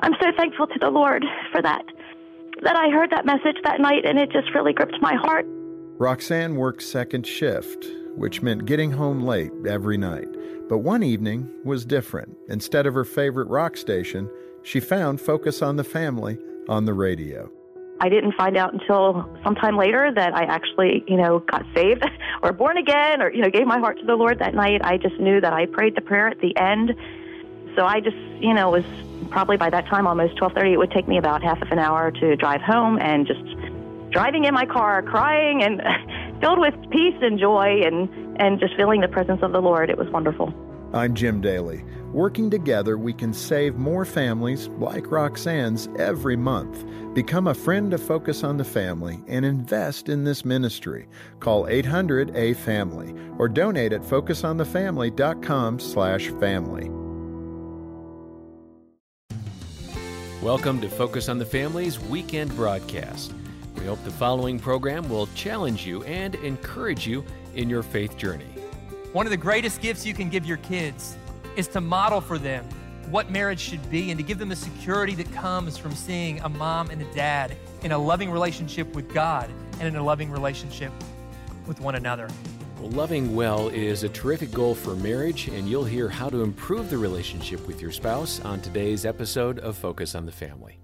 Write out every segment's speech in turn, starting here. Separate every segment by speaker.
Speaker 1: I'm so thankful to the Lord for that. That I heard that message that night and it just really gripped my heart.
Speaker 2: Roxanne worked second shift, which meant getting home late every night. But one evening was different. Instead of her favorite rock station, she found Focus on the Family on the radio.
Speaker 1: I didn't find out until sometime later that I actually, you know, got saved or born again or, you know, gave my heart to the Lord that night. I just knew that I prayed the prayer at the end. So I just, you know, was probably by that time almost 12:30 it would take me about half of an hour to drive home and just driving in my car crying and filled with peace and joy and and just feeling the presence of the Lord. It was wonderful.
Speaker 2: I'm Jim Daly. Working together, we can save more families like Roxanne's every month. Become a friend to Focus on the Family and invest in this ministry. Call 800-A-FAMILY or donate at focusonthefamily.com slash family.
Speaker 3: Welcome to Focus on the Family's weekend broadcast. We hope the following program will challenge you and encourage you in your faith journey.
Speaker 4: One of the greatest gifts you can give your kids is to model for them what marriage should be and to give them the security that comes from seeing a mom and a dad in a loving relationship with God and in a loving relationship with one another.
Speaker 3: Well, loving well is a terrific goal for marriage, and you'll hear how to improve the relationship with your spouse on today's episode of Focus on the Family.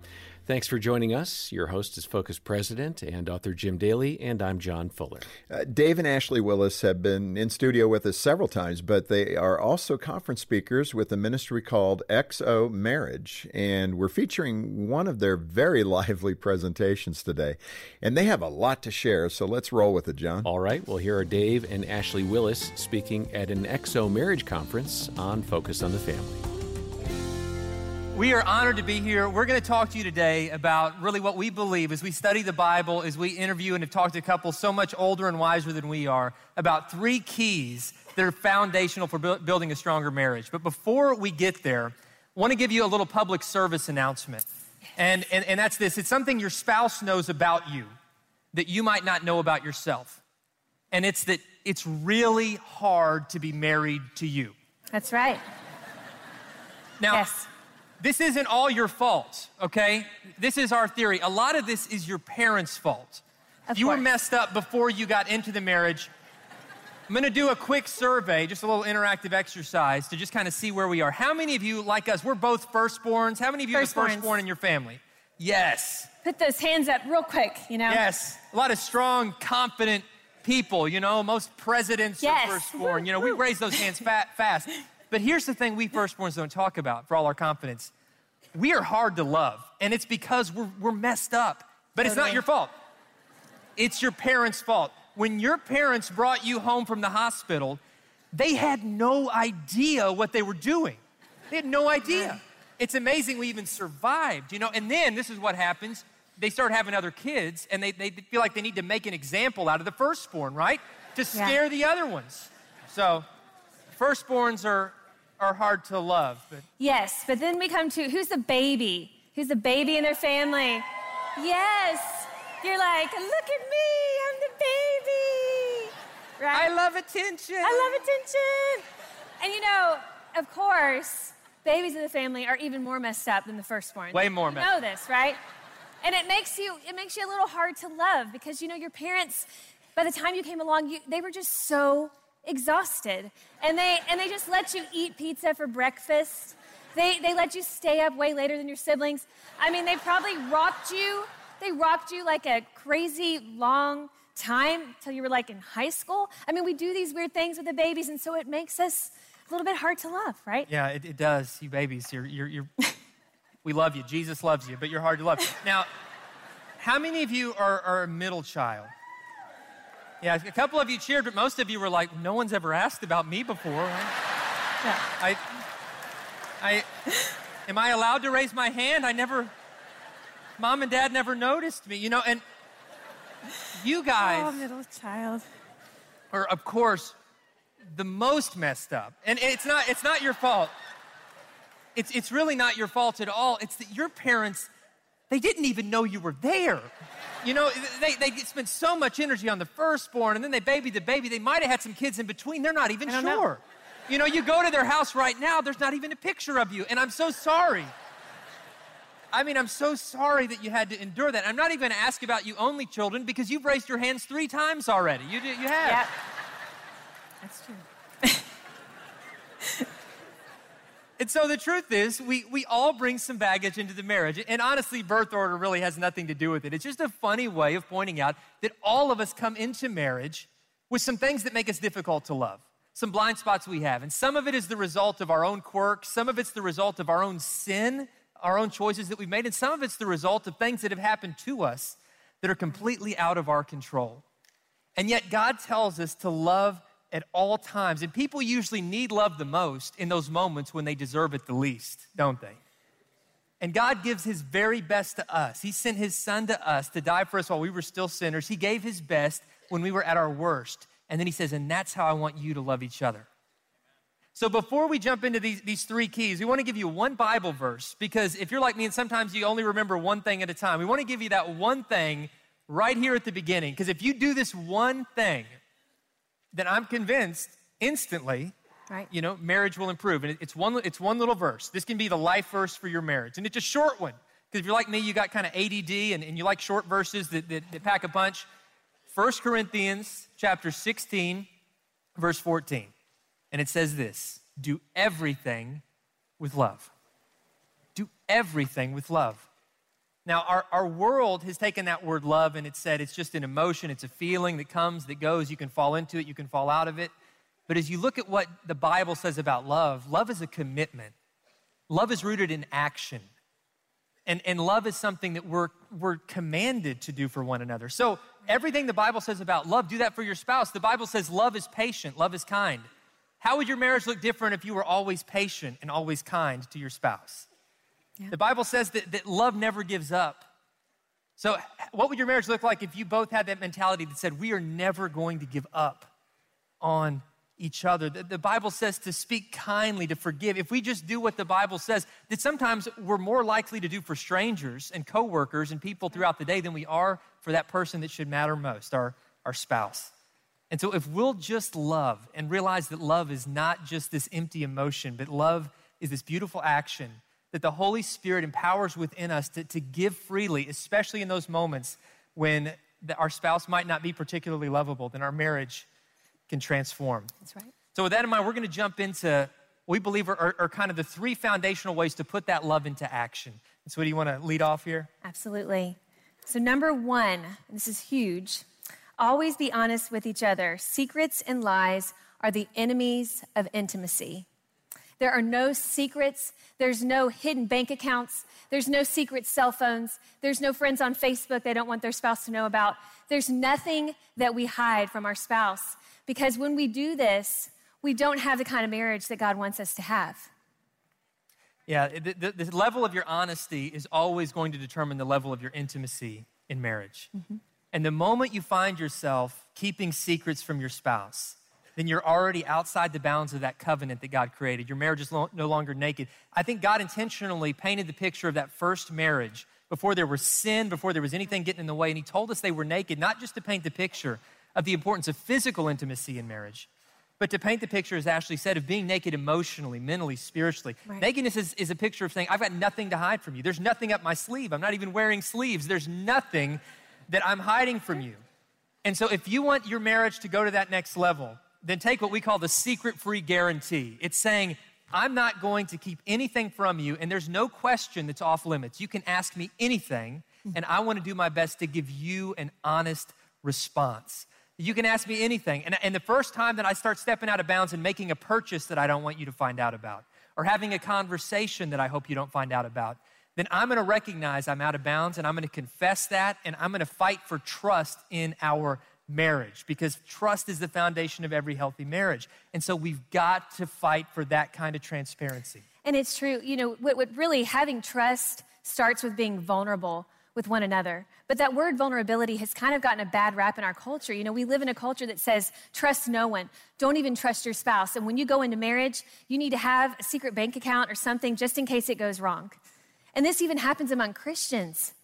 Speaker 3: Thanks for joining us. Your host is Focus President and author Jim Daly, and I'm John Fuller.
Speaker 2: Uh, Dave and Ashley Willis have been in studio with us several times, but they are also conference speakers with a ministry called XO Marriage, and we're featuring one of their very lively presentations today. And they have a lot to share, so let's roll with it, John.
Speaker 3: All right. Well, here are Dave and Ashley Willis speaking at an XO Marriage Conference on Focus on the Family.
Speaker 4: We are honored to be here. We're going to talk to you today about really what we believe as we study the Bible, as we interview and have talked to couples so much older and wiser than we are, about three keys that are foundational for bu- building a stronger marriage. But before we get there, I want to give you a little public service announcement. And, and, and that's this it's something your spouse knows about you that you might not know about yourself. And it's that it's really hard to be married to you.
Speaker 5: That's right.
Speaker 4: Now,
Speaker 5: Yes.
Speaker 4: This isn't all your fault, okay? This is our theory. A lot of this is your parents' fault.
Speaker 5: Of
Speaker 4: you were messed up before you got into the marriage. I'm gonna do a quick survey, just a little interactive exercise to just kind of see where we are. How many of you, like us, we're both firstborns? How many of you are firstborn in your family? Yes.
Speaker 5: Put those hands up real quick, you know?
Speaker 4: Yes. A lot of strong, confident people, you know, most presidents
Speaker 5: Yes.
Speaker 4: are firstborn. You know, we raise those hands fat, fast. But here's the thing we firstborns don't talk about for all our confidence. We are hard to love, and it's because we're, we're messed up. But it's not your fault. It's your parents' fault. When your parents brought you home from the hospital, they had no idea what they were doing. They had no idea. It's amazing we even survived, you know. And then this is what happens they start having other kids, and they, they feel like they need to make an example out of the firstborn, right? To scare the other ones. So, firstborns are, are hard to love, but
Speaker 5: Yes, but then we come to who's the baby? Who's the baby in their family? Yes. You're like, look at me, I'm the baby. Right?
Speaker 4: I love attention.
Speaker 5: I love attention. And you know, of course, babies in the family are even more messed up than the firstborn.
Speaker 4: Way more
Speaker 5: you
Speaker 4: messed
Speaker 5: know this, right? And it makes you it makes you a little hard to love because you know your parents by the time you came along, you, they were just so exhausted. And they and they just let you eat pizza for breakfast. They they let you stay up way later than your siblings. I mean, they probably rocked you. They rocked you like a crazy long time till you were like in high school. I mean, we do these weird things with the babies, and so it makes us a little bit hard to love, right?
Speaker 4: Yeah, it, it does. You babies, you're, you're, you're we love you. Jesus loves you, but you're hard to love. Now, how many of you are, are a middle child? Yeah, a couple of you cheered, but most of you were like, no one's ever asked about me before.
Speaker 5: Yeah.
Speaker 4: I, I, am I allowed to raise my hand? I never, mom and dad never noticed me, you know, and you oh, guys
Speaker 5: Oh, middle child.
Speaker 4: are, of course, the most messed up. And it's not, it's not your fault. It's, it's really not your fault at all. It's that your parents, they didn't even know you were there. You know, they, they spent so much energy on the firstborn, and then they babied the baby. They might have had some kids in between. They're not even
Speaker 5: don't know.
Speaker 4: sure. You know, you go to their house right now, there's not even a picture of you, and I'm so sorry. I mean, I'm so sorry that you had to endure that. I'm not even going to ask about you only children because you've raised your hands three times already. You, do, you have.
Speaker 5: Yep. That's true.
Speaker 4: And so the truth is, we, we all bring some baggage into the marriage. And honestly, birth order really has nothing to do with it. It's just a funny way of pointing out that all of us come into marriage with some things that make us difficult to love, some blind spots we have. And some of it is the result of our own quirks, some of it's the result of our own sin, our own choices that we've made, and some of it's the result of things that have happened to us that are completely out of our control. And yet, God tells us to love at all times. And people usually need love the most in those moments when they deserve it the least, don't they? And God gives His very best to us. He sent His Son to us to die for us while we were still sinners. He gave His best when we were at our worst. And then He says, and that's how I want you to love each other. So before we jump into these, these three keys, we want to give you one Bible verse because if you're like me and sometimes you only remember one thing at a time, we want to give you that one thing right here at the beginning. Because if you do this one thing, then I'm convinced instantly,
Speaker 5: Right.
Speaker 4: you know, marriage will improve. And it's one, it's one little verse. This can be the life verse for your marriage. And it's a short one. Because if you're like me, you got kind of ADD and, and you like short verses that, that, that pack a punch. 1 Corinthians chapter 16, verse 14. And it says this do everything with love. Do everything with love. Now, our, our world has taken that word love and it said it's just an emotion, it's a feeling that comes, that goes. You can fall into it, you can fall out of it. But as you look at what the Bible says about love, love is a commitment, love is rooted in action. And, and love is something that we're, we're commanded to do for one another. So, everything the Bible says about love, do that for your spouse. The Bible says love is patient, love is kind. How would your marriage look different if you were always patient and always kind to your spouse?
Speaker 5: Yeah.
Speaker 4: The Bible says that, that love never gives up. So, what would your marriage look like if you both had that mentality that said, we are never going to give up on each other? The, the Bible says to speak kindly, to forgive. If we just do what the Bible says, that sometimes we're more likely to do for strangers and coworkers and people throughout the day than we are for that person that should matter most, our, our spouse. And so, if we'll just love and realize that love is not just this empty emotion, but love is this beautiful action that the Holy Spirit empowers within us to, to give freely, especially in those moments when the, our spouse might not be particularly lovable, then our marriage can transform.
Speaker 5: That's right.
Speaker 4: So, with that in mind, we're going to jump into what we believe are, are, are kind of the three foundational ways to put that love into action. And so, what do you want to lead off here?
Speaker 5: Absolutely. So, number one, this is huge always be honest with each other. Secrets and lies are the enemies of intimacy. There are no secrets. There's no hidden bank accounts. There's no secret cell phones. There's no friends on Facebook they don't want their spouse to know about. There's nothing that we hide from our spouse because when we do this, we don't have the kind of marriage that God wants us to have.
Speaker 4: Yeah, the, the, the level of your honesty is always going to determine the level of your intimacy in marriage. Mm-hmm. And the moment you find yourself keeping secrets from your spouse, then you're already outside the bounds of that covenant that God created. Your marriage is lo- no longer naked. I think God intentionally painted the picture of that first marriage before there was sin, before there was anything getting in the way. And He told us they were naked, not just to paint the picture of the importance of physical intimacy in marriage, but to paint the picture, as Ashley said, of being naked emotionally, mentally, spiritually.
Speaker 5: Right.
Speaker 4: Nakedness is, is a picture of saying, I've got nothing to hide from you. There's nothing up my sleeve. I'm not even wearing sleeves. There's nothing that I'm hiding from you. And so, if you want your marriage to go to that next level, then take what we call the secret free guarantee. It's saying, I'm not going to keep anything from you, and there's no question that's off limits. You can ask me anything, and I want to do my best to give you an honest response. You can ask me anything. And, and the first time that I start stepping out of bounds and making a purchase that I don't want you to find out about, or having a conversation that I hope you don't find out about, then I'm gonna recognize I'm out of bounds and I'm gonna confess that and I'm gonna fight for trust in our marriage because trust is the foundation of every healthy marriage. And so we've got to fight for that kind of transparency.
Speaker 5: And it's true, you know, what, what really having trust starts with being vulnerable with one another. But that word vulnerability has kind of gotten a bad rap in our culture. You know, we live in a culture that says, trust no one, don't even trust your spouse. And when you go into marriage, you need to have a secret bank account or something just in case it goes wrong. And this even happens among Christians.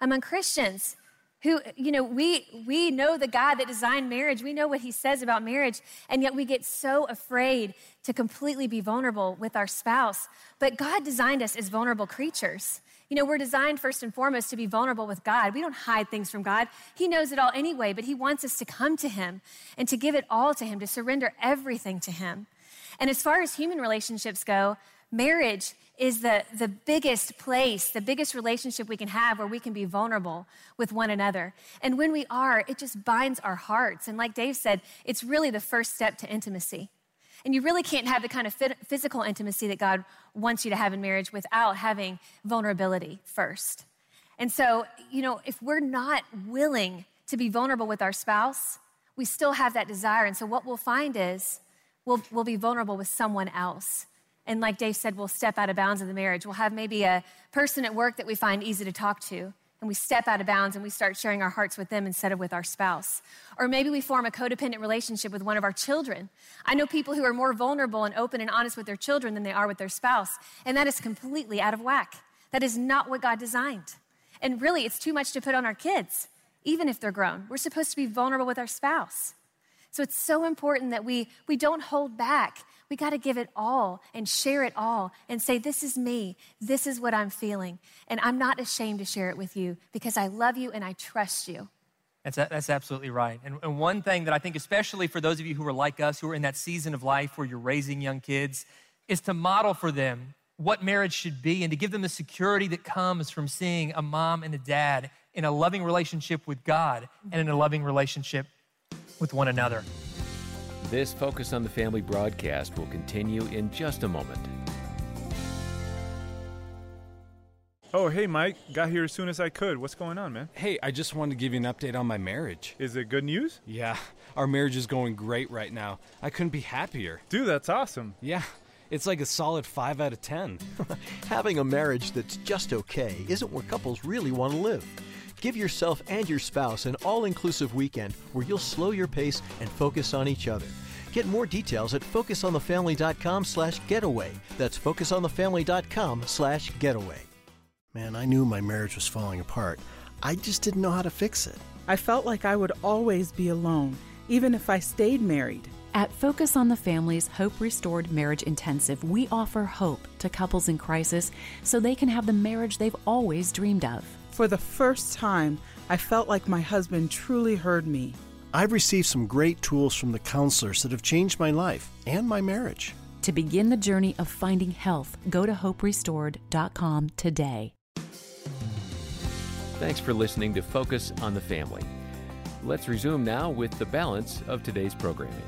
Speaker 5: Among Christians, who you know we we know the god that designed marriage. We know what he says about marriage. And yet we get so afraid to completely be vulnerable with our spouse. But god designed us as vulnerable creatures. You know we're designed first and foremost to be vulnerable with god. We don't hide things from god. He knows it all anyway but he wants us to come to him and to give it all to him to surrender everything to him. And as far as human relationships go marriage is the, the biggest place, the biggest relationship we can have where we can be vulnerable with one another. And when we are, it just binds our hearts. And like Dave said, it's really the first step to intimacy. And you really can't have the kind of physical intimacy that God wants you to have in marriage without having vulnerability first. And so, you know, if we're not willing to be vulnerable with our spouse, we still have that desire. And so, what we'll find is we'll, we'll be vulnerable with someone else. And like Dave said, we'll step out of bounds of the marriage. We'll have maybe a person at work that we find easy to talk to, and we step out of bounds and we start sharing our hearts with them instead of with our spouse. Or maybe we form a codependent relationship with one of our children. I know people who are more vulnerable and open and honest with their children than they are with their spouse, and that is completely out of whack. That is not what God designed. And really, it's too much to put on our kids, even if they're grown. We're supposed to be vulnerable with our spouse. So it's so important that we, we don't hold back. We got to give it all and share it all and say, This is me. This is what I'm feeling. And I'm not ashamed to share it with you because I love you and I trust you.
Speaker 4: That's, that's absolutely right. And, and one thing that I think, especially for those of you who are like us, who are in that season of life where you're raising young kids, is to model for them what marriage should be and to give them the security that comes from seeing a mom and a dad in a loving relationship with God and in a loving relationship with one another.
Speaker 3: This Focus on the Family broadcast will continue in just a moment.
Speaker 6: Oh, hey, Mike. Got here as soon as I could. What's going on, man?
Speaker 7: Hey, I just wanted to give you an update on my marriage.
Speaker 6: Is it good news?
Speaker 7: Yeah, our marriage is going great right now. I couldn't be happier.
Speaker 6: Dude, that's awesome.
Speaker 7: Yeah, it's like a solid 5 out of 10.
Speaker 8: Having a marriage that's just okay isn't where couples really want to live. Give yourself and your spouse an all inclusive weekend where you'll slow your pace and focus on each other. Get more details at focusonthefamily.com slash getaway. That's focusonthefamily.com slash getaway. Man, I knew my marriage was falling apart. I just didn't know how to fix it.
Speaker 9: I felt like I would always be alone, even if I stayed married.
Speaker 10: At Focus on the Family's Hope Restored Marriage Intensive, we offer hope to couples in crisis so they can have the marriage they've always dreamed of.
Speaker 9: For the first time, I felt like my husband truly heard me.
Speaker 8: I've received some great tools from the counselors that have changed my life and my marriage.
Speaker 10: To begin the journey of finding health, go to hoperestored.com today.
Speaker 3: Thanks for listening to Focus on the Family. Let's resume now with the balance of today's programming.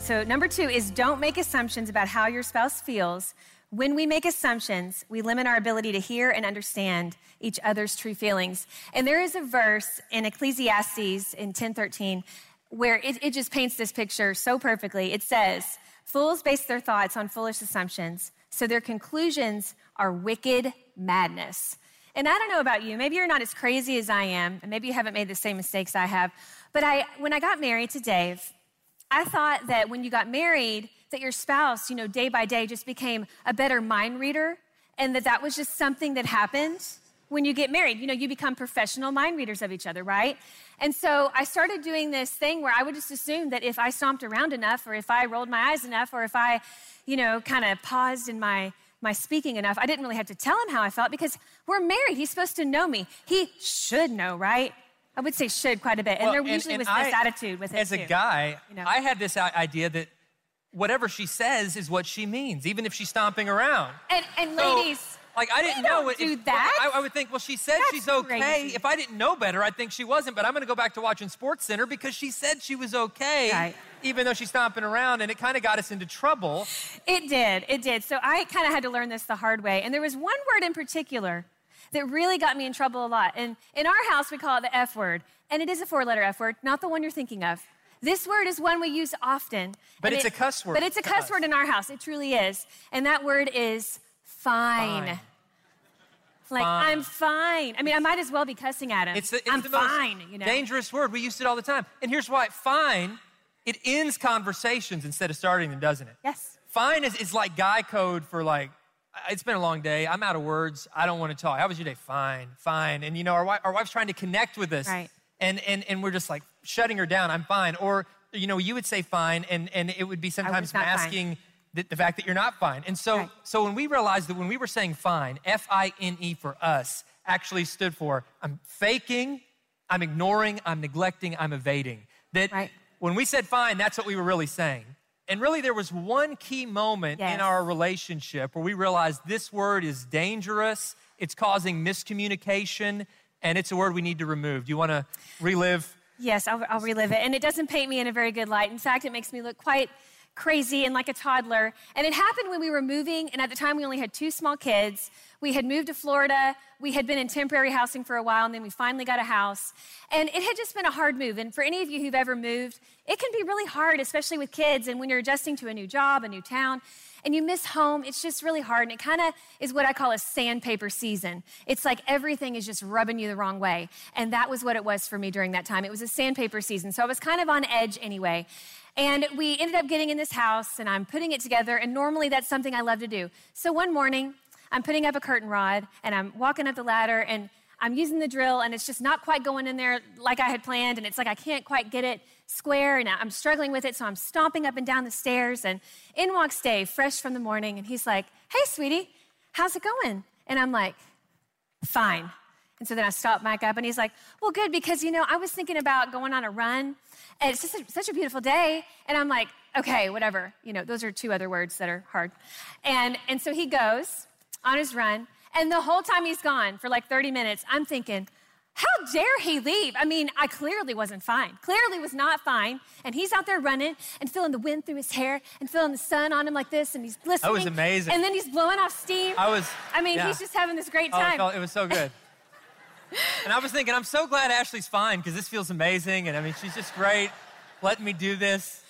Speaker 5: So, number two is don't make assumptions about how your spouse feels when we make assumptions, we limit our ability to hear and understand each other's true feelings. And there is a verse in Ecclesiastes in 1013 where it, it just paints this picture so perfectly. It says, Fools base their thoughts on foolish assumptions, so their conclusions are wicked madness. And I don't know about you, maybe you're not as crazy as I am, and maybe you haven't made the same mistakes I have. But I, when I got married to Dave, I thought that when you got married, that your spouse, you know, day by day just became a better mind reader and that that was just something that happened when you get married. You know, you become professional mind readers of each other, right? And so I started doing this thing where I would just assume that if I stomped around enough or if I rolled my eyes enough or if I, you know, kind of paused in my my speaking enough, I didn't really have to tell him how I felt because we're married. He's supposed to know me. He should know, right? I would say should quite a bit. And well, there usually and, and was I, this attitude with it.
Speaker 4: As
Speaker 5: too,
Speaker 4: a guy, you know? I had this idea that whatever she says is what she means, even if she's stomping around.
Speaker 5: And, and ladies,
Speaker 4: like I didn't know
Speaker 5: it. Do if, that?
Speaker 4: I, I, would think, well, she said
Speaker 5: That's
Speaker 4: she's okay.
Speaker 5: Crazy.
Speaker 4: If I didn't know better, I'd think she wasn't. But I'm going to go back to watching Sports Center because she said she was okay,
Speaker 5: right.
Speaker 4: even though she's stomping around, and it kind of got us into trouble.
Speaker 5: It did. It did. So I kind of had to learn this the hard way. And there was one word in particular that really got me in trouble a lot. And in our house, we call it the F word, and it is a four-letter F word, not the one you're thinking of. This word is one we use often.
Speaker 4: But it's it, a cuss word.
Speaker 5: But it's a cuss us. word in our house. It truly is. And that word is fine.
Speaker 4: fine.
Speaker 5: Like,
Speaker 4: fine.
Speaker 5: I'm fine. I mean, I might as well be cussing at him.
Speaker 4: It's, the, it's
Speaker 5: I'm
Speaker 4: the
Speaker 5: fine, you know.
Speaker 4: Dangerous word. We use it all the time. And here's why fine, it ends conversations instead of starting them, doesn't it?
Speaker 5: Yes.
Speaker 4: Fine is, is like guy code for like, it's been a long day. I'm out of words. I don't want to talk. How was your day? Fine, fine. And you know, our, wife, our wife's trying to connect with us.
Speaker 5: Right.
Speaker 4: And, and, and we're just like shutting her down. I'm fine. Or, you know, you would say fine, and, and it would be sometimes masking the, the fact that you're not fine. And so,
Speaker 5: Right.
Speaker 4: so when we realized that when we were saying fine, F I N E for us actually stood for I'm faking, I'm ignoring, I'm neglecting, I'm evading. That
Speaker 5: Right.
Speaker 4: when we said fine, that's what we were really saying. And really, there was one key moment in our relationship where we realized this word is dangerous, it's causing miscommunication, and it's a word we need to remove. Do you want to relive?
Speaker 5: Yes, I'll, I'll relive it. And it doesn't paint me in a very good light. In fact, it makes me look quite crazy and like a toddler. And it happened when we were moving, and at the time we only had two small kids. We had moved to Florida. We had been in temporary housing for a while, and then we finally got a house. And it had just been a hard move. And for any of you who've ever moved, it can be really hard, especially with kids and when you're adjusting to a new job, a new town and you miss home, it's just really hard. And it kind of is what I call a sandpaper season. It's like everything is just rubbing you the wrong way. And that was what it was for me during that time. It was a sandpaper season. So I was kind of on edge anyway. And we ended up getting in this house and I'm putting it together. And normally that's something I love to do. So one morning, I'm putting up a curtain rod and I'm walking up the ladder and I'm using the drill and it's just not quite going in there like I had planned. And it's like I can't quite get it square and I'm struggling with it. So I'm stomping up and down the stairs. And in walks Dave, fresh from the morning. And he's like, Hey, sweetie, how's it going? And I'm like, Fine. And so then I stop back up and he's like, Well, good, because you know, I was thinking about going on a run. And it's just a, such a beautiful day. And I'm like, Okay, whatever. You know, those are two other words that are hard. And, and so he goes on his run. And the whole time he's gone for like 30 minutes, I'm thinking, how dare he leave? I mean, I clearly wasn't fine. Clearly was not fine. And he's out there running and feeling the wind through his hair and feeling the sun on him like this, and he's glistening.
Speaker 4: That was amazing.
Speaker 5: And then he's blowing off steam.
Speaker 4: I was-
Speaker 5: I mean,
Speaker 4: yeah.
Speaker 5: he's just having this great
Speaker 4: Oh, it,
Speaker 5: time.
Speaker 4: felt, it was so good. and I was thinking, I'm so glad Ashley's fine because this feels amazing. And I mean, she's just great letting me do this.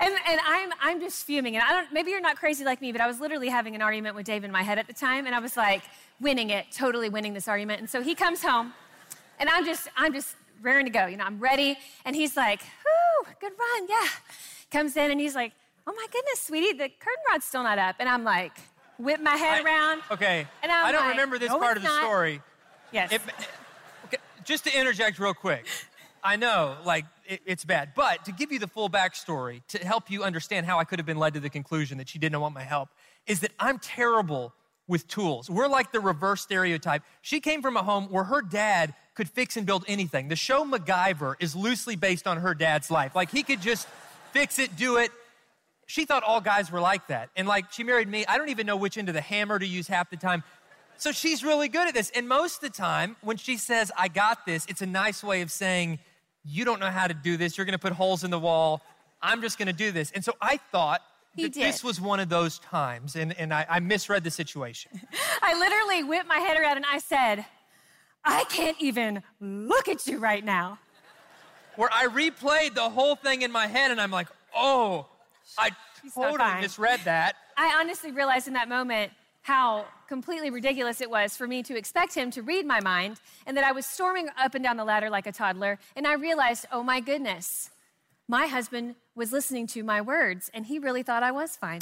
Speaker 5: And, and I'm, I'm just fuming. And I don't, maybe you're not crazy like me, but I was literally having an argument with Dave in my head at the time. And I was like winning it, totally winning this argument. And so he comes home and I'm just, I'm just raring to go. You know, I'm ready. And he's like, whoo, good run. Yeah. Comes in and he's like, oh my goodness, sweetie, the curtain rod's still not up. And I'm like, whip my head
Speaker 4: I-
Speaker 5: around.
Speaker 4: Okay.
Speaker 5: And I'm
Speaker 4: I don't
Speaker 5: like,
Speaker 4: remember this
Speaker 5: "No,
Speaker 4: part of the
Speaker 5: not."
Speaker 4: story.
Speaker 5: Yes.
Speaker 4: It- okay, just to interject real quick, I know, like, it, it's bad, but to give you the full backstory, to help you understand how I could have been led to the conclusion that she didn't want my help, is that I'm terrible with tools. We're like the reverse stereotype. She came from a home where her dad could fix and build anything. The show MacGyver is loosely based on her dad's life. Like, he could just fix it, do it. She thought all guys were like that. And like, she married me. I don't even know which end of the hammer to use half the time. So she's really good at this. And most of the time, when she says, I got this, it's a nice way of saying, You don't know how to do this. You're going to put holes in the wall. I'm just going to do this. And so I thought
Speaker 5: He
Speaker 4: that
Speaker 5: did.
Speaker 4: this was one of those times. And, and I, I misread the situation.
Speaker 5: I literally whipped my head around and I said, I can't even look at you right now.
Speaker 4: Where I replayed the whole thing in my head, and I'm like, Oh, I totally misread that.
Speaker 5: I honestly realized in that moment how completely ridiculous it was for me to expect him to read my mind and that I was storming up and down the ladder like a toddler. And I realized, oh my goodness, my husband was listening to my words and he really thought I was fine.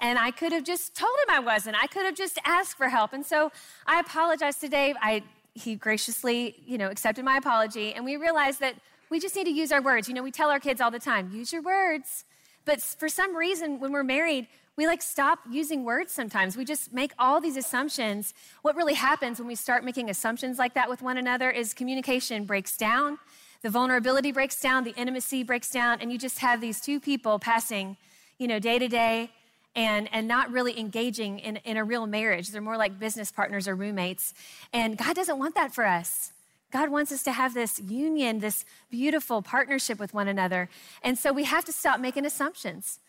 Speaker 5: And I could have just told him I wasn't. I could have just asked for help. And so I apologized to Dave. I, he graciously, you know, accepted my apology. And we realized that we just need to use our words. You know, we tell our kids all the time, use your words. But for some reason, when we're married, we like stop using words sometimes. We just make all these assumptions. What really happens when we start making assumptions like that with one another is communication breaks down, the vulnerability breaks down, the intimacy breaks down, and you just have these two people passing, you know, day to day and, and not really engaging in, in a real marriage. They're more like business partners or roommates. And God doesn't want that for us. God wants us to have this union, this beautiful partnership with one another. And so we have to stop making assumptions.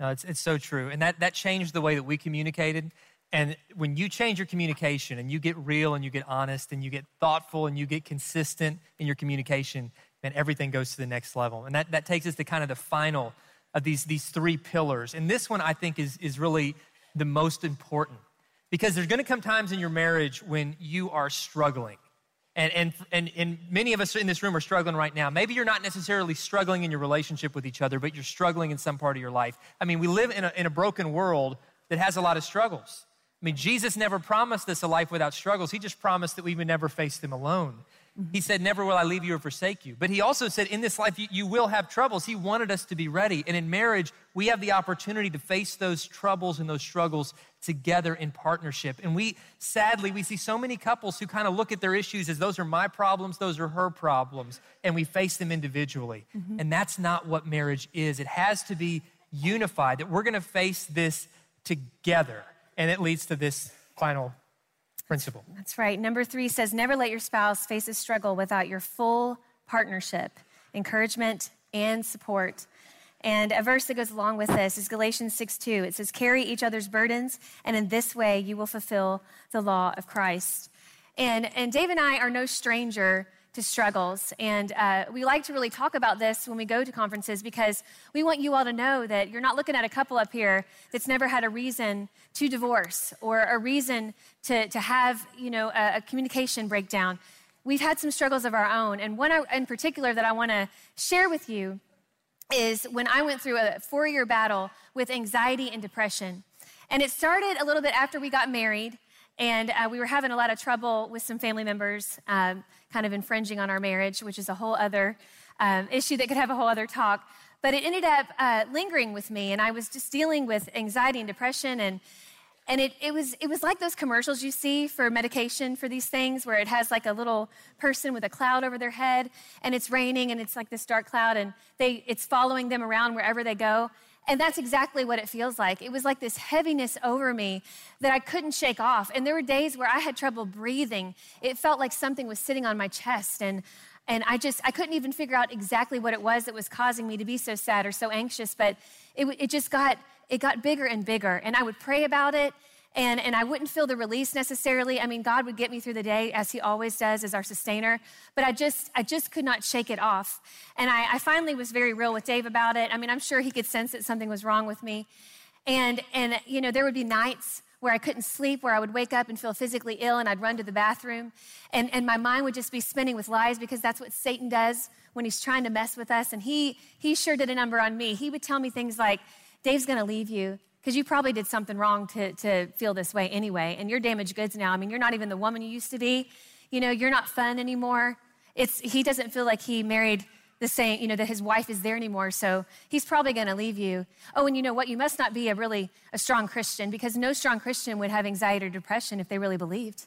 Speaker 4: No, it's, it's so true. And that, that changed the way that we communicated. And when you change your communication and you get real and you get honest and you get thoughtful and you get consistent in your communication, then everything goes to the next level. And that, that takes us to kind of the final of these, these three pillars. And this one I think is, is really the most important because there's going to come times in your marriage when you are struggling. And, and, and, and many of us in this room are struggling right now. Maybe you're not necessarily struggling in your relationship with each other, but you're struggling in some part of your life. I mean, we live in a, in a broken world that has a lot of struggles. I mean, Jesus never promised us a life without struggles. He just promised that we would never face them alone. Mm-hmm. He said, Never will I leave you or forsake you. But he also said, In this life, you, you, will have troubles. He wanted us to be ready. And in marriage, we have the opportunity to face those troubles and those struggles together in partnership. And we, sadly, we see so many couples who kind of look at their issues as those are my problems, those are her problems, and we face them individually. Mm-hmm. And that's not what marriage is. It has to be unified, that we're going to face this together. And it leads to this final principle.
Speaker 5: That's right. Number three says never let your spouse face a struggle without your full partnership, encouragement, and support. And a verse that goes along with this is Galatians 6 2. It says, Carry each other's burdens, and in this way you will fulfill the law of Christ. And, and Dave and I are no stranger to struggles. And uh, we like to really talk about this when we go to conferences because we want you all to know that you're not looking at a couple up here that's never had a reason to divorce or a reason to, to have, you know, a, a communication breakdown. We've had some struggles of our own. And one in particular that I want to share with you is when I went through a four year battle with anxiety and depression. And it started a little bit after we got married. And uh, we were having a lot of trouble with some family members, um, kind of infringing on our marriage, which is a whole other um, issue that could have a whole other talk. But it ended up uh, lingering with me, and I was just dealing with anxiety and depression. And, and it, it, was, it was like those commercials you see for medication for these things, where it has like a little person with a cloud over their head, and it's raining, and it's like this dark cloud, and they, it's following them around wherever they go. And that's exactly what it feels like. It was like this heaviness over me that I couldn't shake off. And there were days where I had trouble breathing. It felt like something was sitting on my chest. And, and I just, I couldn't even figure out exactly what it was that was causing me to be so sad or so anxious. But it, it just got, it got bigger and bigger. And I would pray about it and, and I wouldn't feel the release necessarily. I mean, God would get me through the day as He always does as our sustainer, but I just, I just could not shake it off. And I, I finally was very real with Dave about it. I mean, I'm sure he could sense that something was wrong with me. And, and you know, there would be nights where I couldn't sleep, where I would wake up and feel physically ill and I'd run to the bathroom. And, and my mind would just be spinning with lies because that's what Satan does when he's trying to mess with us. And he, he sure did a number on me. He would tell me things like, Dave's gonna leave you because you probably did something wrong to, to feel this way anyway, and you're damaged goods now. I mean, you're not even the woman you used to be. You know, you're not fun anymore. It's, he doesn't feel like he married the same, you know, that his wife is there anymore, so he's probably going to leave you. Oh, and you know what? You must not be a really a strong Christian because no strong Christian would have anxiety or depression if they really believed.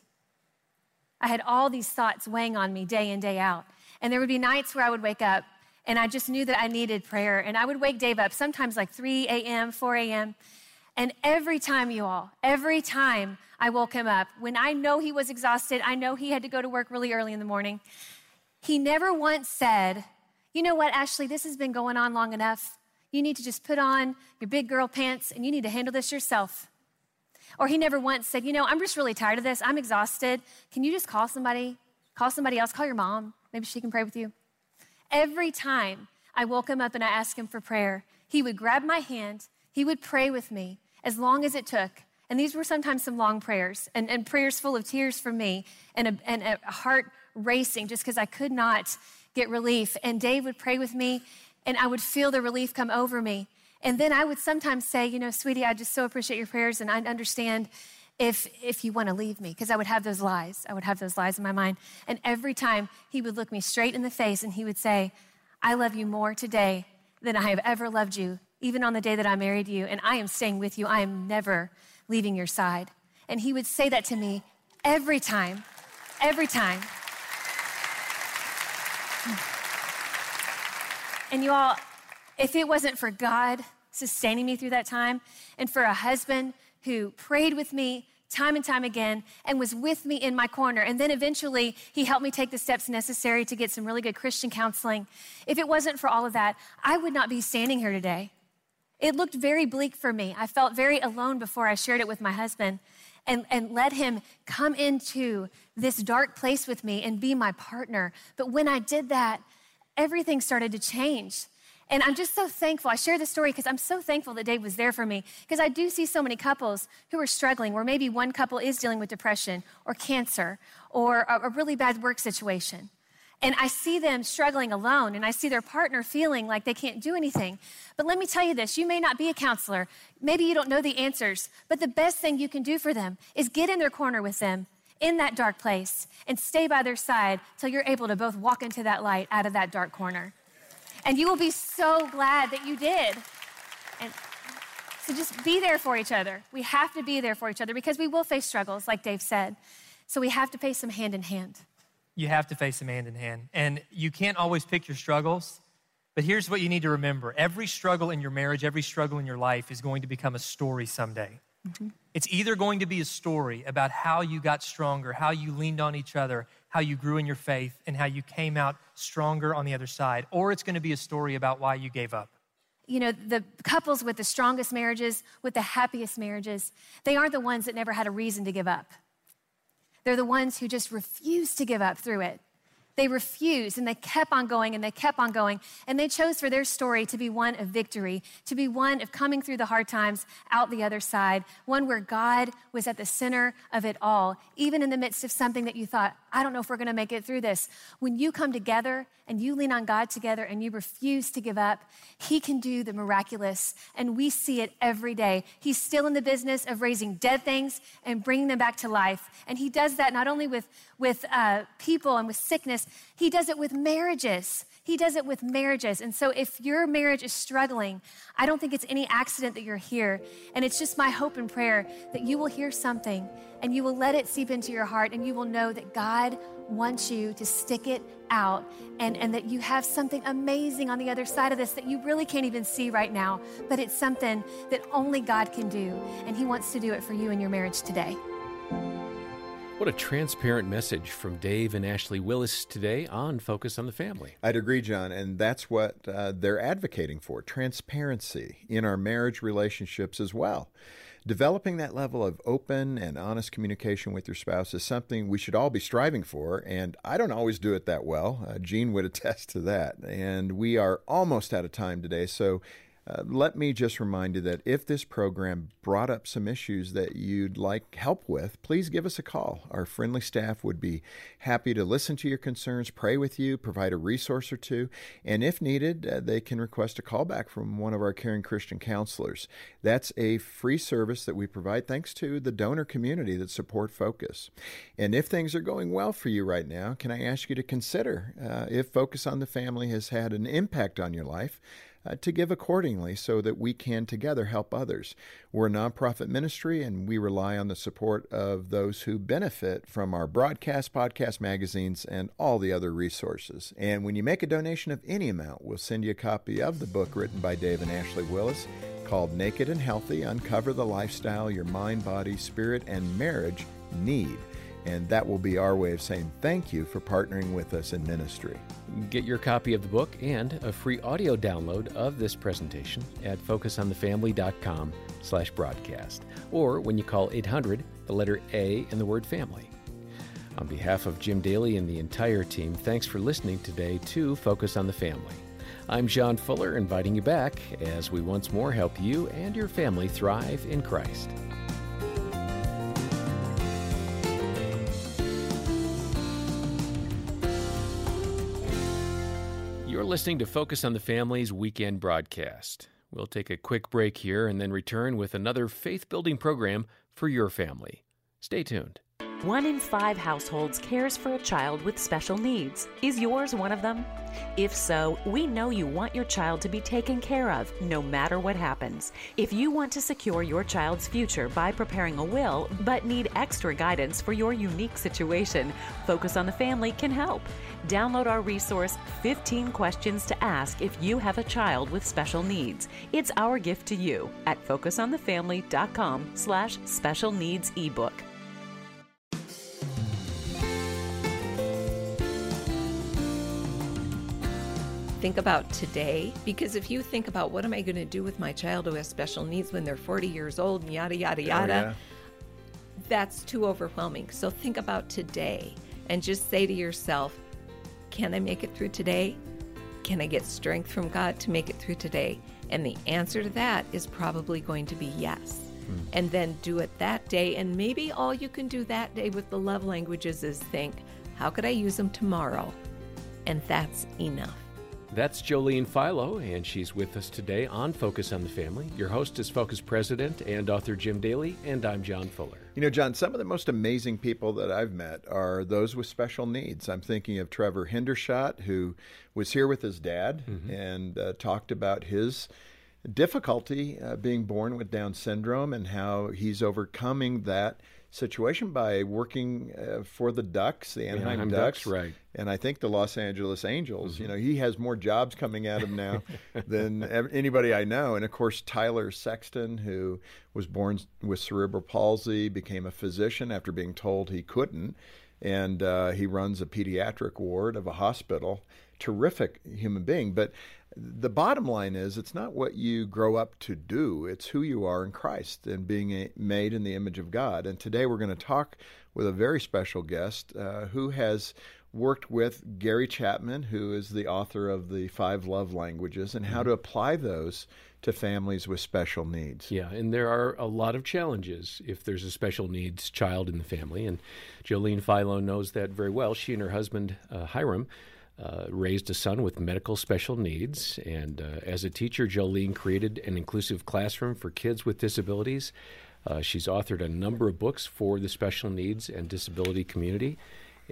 Speaker 5: I had all these thoughts weighing on me day in, day out. And there would be nights where I would wake up and I just knew that I needed prayer. And I would wake Dave up sometimes like 3 a.m., 4 a.m. And every time, you all, every time I woke him up, when I know he was exhausted, I know he had to go to work really early in the morning, he never once said, You know what, Ashley, this has been going on long enough. You need to just put on your big girl pants and you need to handle this yourself. Or he never once said, You know, I'm just really tired of this. I'm exhausted. Can you just call somebody? Call somebody else. Call your mom. Maybe she can pray with you. Every time I woke him up and I asked him for prayer, he would grab my hand he would pray with me as long as it took. And these were sometimes some long prayers and, and prayers full of tears from me and a, and a heart racing just because I could not get relief. And Dave would pray with me and I would feel the relief come over me. And then I would sometimes say, you know, sweetie, I just so appreciate your prayers and I understand if if you want to leave me because I would have those lies. I would have those lies in my mind. And every time he would look me straight in the face and he would say, "I love you more today than I have ever loved you even on the day that I married you, and I am staying with you. I am never leaving your side. And he would say that to me every time, every time. Hmm. And you all, if it wasn't for God sustaining me through that time, and for a husband who prayed with me time and time again and was with me in my corner. And then eventually, he helped me take the steps necessary to get some really good Christian counseling. If it wasn't for all of that, I would not be standing here today. It looked very bleak for me. I felt very alone before I shared it with my husband and, and let him come into this dark place with me and be my partner. But when I did that, everything started to change. And I'm just so thankful. I share this story because I'm so thankful that Dave was there for me. Because I do see so many couples who are struggling, where maybe one couple is dealing with depression or cancer or a, a really bad work situation. And I see them struggling alone, and I see their partner feeling like they can't do anything. But let me tell you this you may not be a counselor, maybe you don't know the answers, but the best thing you can do for them is get in their corner with them in that dark place and stay by their side till you're able to both walk into that light out of that dark corner. And you will be so glad that you did. And so just be there for each other. We have to be there for each other because we will face struggles, like Dave said. So we have to face them hand in hand.
Speaker 4: You have to face them hand in hand. And you can't always pick your struggles. But here's what you need to remember every struggle in your marriage, every struggle in your life is going to become a story someday. Mm-hmm. It's either going to be a story about how you got stronger, how you leaned on each other, how you grew in your faith, and how you came out stronger on the other side, or it's going to be a story about why you gave up.
Speaker 5: You know, the couples with the strongest marriages, with the happiest marriages, they aren't the ones that never had a reason to give up. They're the ones who just refuse to give up through it. They refused and they kept on going and they kept on going. And they chose for their story to be one of victory, to be one of coming through the hard times out the other side, one where God was at the center of it all, even in the midst of something that you thought, I don't know if we're going to make it through this. When you come together and you lean on God together and you refuse to give up, He can do the miraculous. And we see it every day. He's still in the business of raising dead things and bringing them back to life. And He does that not only with, with uh, people and with sickness, He does it with marriages. He does it with marriages. And so if your marriage is struggling, I don't think it's any accident that you're here. And it's just my hope and prayer that you will hear something and you will let it seep into your heart and you will know that God wants you to stick it out and, and that you have something amazing on the other side of this that you really can't even see right now, but it's something that only God can do. And He wants to do it for you in your marriage today.
Speaker 3: What a transparent message from Dave and Ashley Willis today on Focus on the Family.
Speaker 2: I'd agree, John, and that's what uh, they're advocating for transparency in our marriage relationships as well. Developing that level of open and honest communication with your spouse is something we should all be striving for, and I don't always do it that well. Uh, Jean would attest to that. And we are almost out of time today, so uh, let me just remind you that if this program brought up some issues that you'd like help with, please give us a call. Our friendly staff would be happy to listen to your concerns, pray with you, provide a resource or two, and if needed, uh, they can request a callback from one of our caring Christian counselors. That's a free service that we provide thanks to the donor community that support Focus. And if things are going well for you right now, can I ask you to consider uh, if Focus on the Family has had an impact on your life? Uh, to give accordingly so that we can together help others. We're a nonprofit ministry and we rely on the support of those who benefit from our broadcast, podcast, magazines, and all the other resources. And when you make a donation of any amount, we'll send you a copy of the book written by Dave and Ashley Willis called Naked and Healthy Uncover the Lifestyle Your Mind, Body, Spirit, and Marriage Need. And that will be our way of saying thank you for partnering with us in ministry.
Speaker 3: Get your copy of the book and a free audio download of this presentation at focusonthefamily.com slash broadcast or when you call 800, the letter A and the word family. On behalf of Jim Daly and the entire team, thanks for listening today to Focus on the Family. I'm John Fuller, inviting you back as we once more help you and your family thrive in Christ. Listening to Focus on the Family's weekend broadcast. We'll take a quick break here and then return with another faith building program for your family. Stay tuned.
Speaker 10: One in five households cares for a child with special needs. Is yours one of them? If so, we know you want your child to be taken care of no matter what happens. If you want to secure your child's future by preparing a will but need extra guidance for your unique situation, Focus on the Family can help. Download our resource 15 questions to ask if you have a child with special needs. It's our gift to you at focusonthefamily.com slash special needs ebook.
Speaker 11: Think about today because if you think about what am I going to do with my child who has special needs when they're 40 years old and yada, yada, yada, oh, yeah. that's too overwhelming. So think about today and just say to yourself, can I make it through today? Can I get strength from God to make it through today? And the answer to that is probably going to be yes. Hmm. And then do it that day. And maybe all you can do that day with the love languages is think, how could I use them tomorrow and that's enough.
Speaker 3: That's Jolene Philo, and she's with us today on Focus on the Family. Your host is Focus President and author Jim Daly, and I'm John Fuller.
Speaker 2: You know, John, some of the most amazing people that I've met are those with special needs. I'm thinking of Trevor Hendershot, who was here with his dad mm-hmm. and uh, talked about his difficulty uh, being born with Down syndrome and how he's overcoming that situation by working uh, for the Ducks, the Anaheim,
Speaker 3: Anaheim
Speaker 2: Ducks,
Speaker 3: Ducks, right?
Speaker 2: And I think the Los Angeles Angels. Mm-hmm. You know, he has more jobs coming at him now than anybody I know. And of course, Tyler Sexton, who was born with cerebral palsy, became a physician after being told he couldn't, and uh, he runs a pediatric ward of a hospital. Terrific human being, but the bottom line is it's not what you grow up to do it's who you are in christ and being a, made in the image of god. And today we're going to talk with a very special guest uh, who has worked with gary chapman who is the author of the five love languages and how mm-hmm. to apply those to families with special needs.
Speaker 3: Yeah and there are a lot of challenges if there's a special needs child in the family and jolene philo knows that very well. She and her husband uh, hiram uh, raised a son with medical special needs. And uh, as a teacher, Jolene created an inclusive classroom for kids with disabilities. Uh, she's authored a number of books for the special needs and disability community.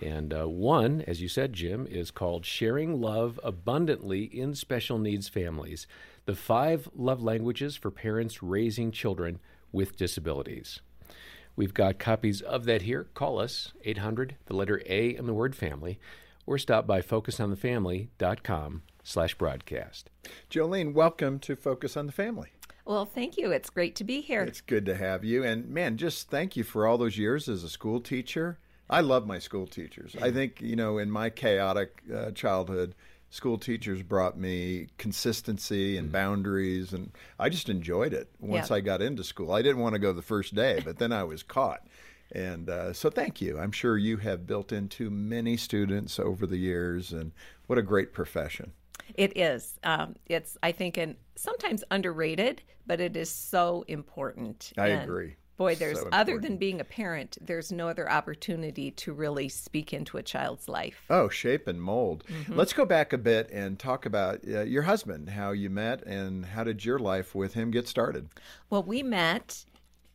Speaker 3: And uh, one, as you said, Jim, is called Sharing Love Abundantly in Special Needs Families The Five Love Languages for Parents Raising Children with Disabilities. We've got copies of that here. Call us, 800, the letter A, and the word family or stop by focusonthefamily.com slash broadcast.
Speaker 2: Jolene, welcome to Focus on the Family.
Speaker 11: Well, thank you. It's great to be here.
Speaker 2: It's good to have you. And man, just thank you for all those years as a school teacher. I love my school teachers. I think, you know, in my chaotic uh, childhood, school teachers brought me consistency and mm. boundaries and I just enjoyed it once yeah. I got into school. I didn't want to go the first day, but then I was caught. And uh, so, thank you. I'm sure you have built into many students over the years, and what a great profession.
Speaker 11: It is. Um, it's, I think, and sometimes underrated, but it is so important.
Speaker 2: I
Speaker 11: and
Speaker 2: agree.
Speaker 11: Boy, there's so other than being a parent, there's no other opportunity to really speak into a child's life.
Speaker 2: Oh, shape and mold. Mm-hmm. Let's go back a bit and talk about uh, your husband, how you met, and how did your life with him get started?
Speaker 11: Well, we met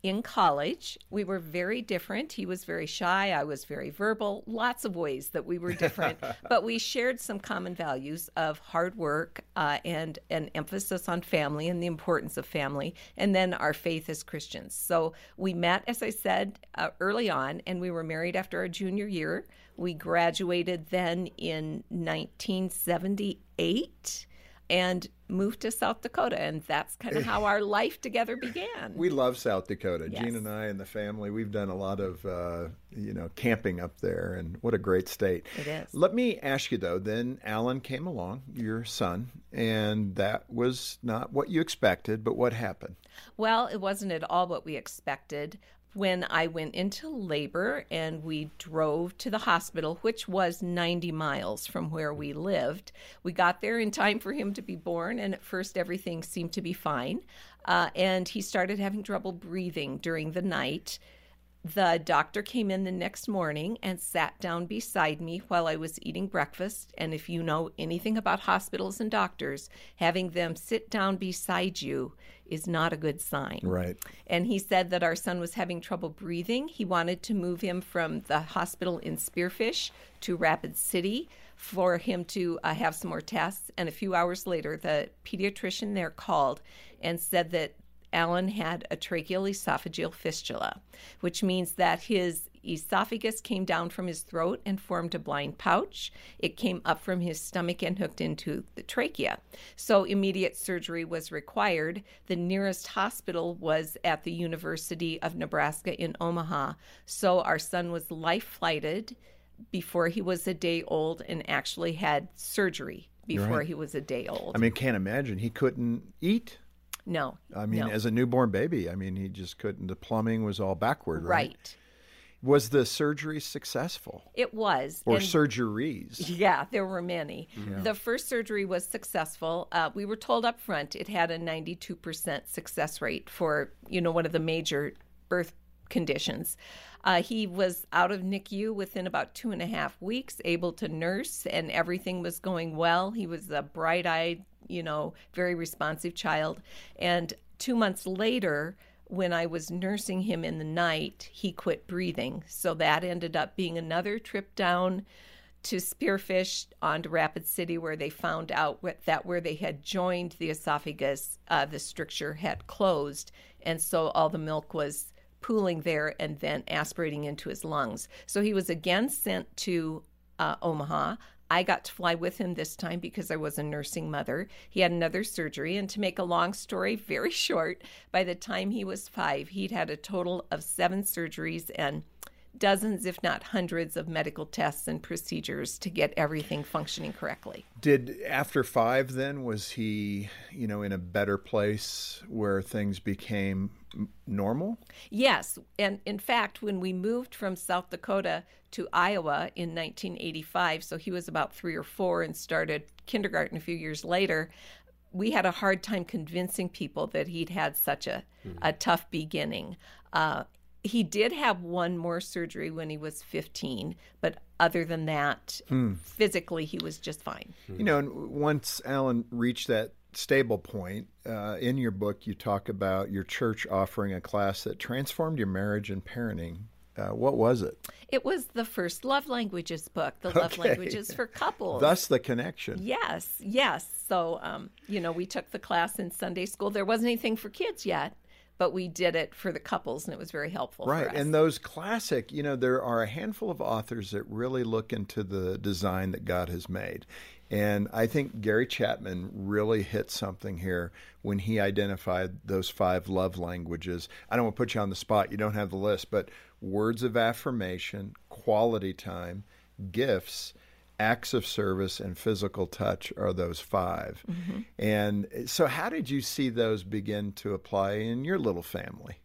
Speaker 11: in college. We were very different. He was very shy. I was very verbal. Lots of ways that we were different, but we shared some common values of hard work uh, and an emphasis on family and the importance of family, and then our faith as Christians. So we met, as I said, uh, early on, and we were married after our junior year. We graduated then in 1978 and moved to South Dakota. And that's kind of how our life together began.
Speaker 2: We love South Dakota.
Speaker 11: Yes.
Speaker 2: Jean and I and the family, we've done a lot of, uh, you know, camping up there. And what a great state.
Speaker 11: It is.
Speaker 2: Let me ask you, though, then Alan came along, your son, and that was not what you expected, but what happened?
Speaker 11: Well, it wasn't at all what we expected when I went into labor and we drove to the hospital, which was 90 miles from where we lived. We got there in time for him to be born, and at first everything seemed to be fine. Uh, and he started having trouble breathing during the night. The doctor came in the next morning and sat down beside me while I was eating breakfast. And if you know anything about hospitals and doctors, having them sit down beside you is not a good sign.
Speaker 2: Right.
Speaker 11: And he said that our son was having trouble breathing. He wanted to move him from the hospital in Spearfish to Rapid City for him to uh, have some more tests. And a few hours later, the pediatrician there called and said that Alan had a tracheal esophageal fistula, which means that his esophagus came down from his throat and formed a blind pouch. It came up from his stomach and hooked into the trachea. So immediate surgery was required. The nearest hospital was at the University of Nebraska in Omaha. So our son was life flighted before he was a day old and actually had surgery before
Speaker 2: right.
Speaker 11: he was a day old.
Speaker 2: I mean, can't imagine he couldn't eat
Speaker 11: no.
Speaker 2: I mean,
Speaker 11: no.
Speaker 2: as a newborn baby, I mean, he just couldn't. The plumbing was all backward, right?
Speaker 11: Right.
Speaker 2: Was the surgery successful?
Speaker 11: It was.
Speaker 2: Or and, surgeries?
Speaker 11: Yeah, there were many. Yeah. The first surgery was successful. Uh, we were told up front it had a 92% success rate for, you know, one of the major birth conditions. Uh, he was out of NICU within about two and a half weeks, able to nurse, and everything was going well. He was a bright eyed, you know, very responsive child. And two months later, when I was nursing him in the night, he quit breathing. So that ended up being another trip down to Spearfish on to Rapid City, where they found out that where they had joined the esophagus, uh, the stricture had closed. And so all the milk was pooling there and then aspirating into his lungs. So he was again sent to uh, Omaha. I got to fly with him this time because I was a nursing mother. He had another surgery, and to make a long story very short, by the time he was five, he'd had a total of seven surgeries and dozens, if not hundreds, of medical tests and procedures to get everything functioning correctly.
Speaker 2: Did after five, then, was he, you know, in a better place where things became normal?
Speaker 11: Yes. And in fact, when we moved from South Dakota to Iowa in 1985, so he was about three or four and started kindergarten a few years later, we had a hard time convincing people that he'd had such a, mm-hmm. a tough beginning. Uh, he did have one more surgery when he was 15, but other than that, hmm. physically, he was just fine.
Speaker 2: You know, and once Alan reached that stable point, uh, in your book, you talk about your church offering a class that transformed your marriage and parenting. Uh, what was it?
Speaker 11: It was the first love languages book, the love okay. languages for couples.
Speaker 2: Thus the connection.
Speaker 11: Yes, yes. So, um, you know, we took the class in Sunday school. There wasn't anything for kids yet but we did it for the couples and it was very helpful
Speaker 2: right and those classic you know there are a handful of authors that really look into the design that god has made. And i think gary chapman really hit something here when he identified those five love languages. I don't want to put you on the spot you don't have the list but words of affirmation quality time gifts acts of service and physical touch are those 5 mm-hmm. And so, how did you see those begin to apply in your little family?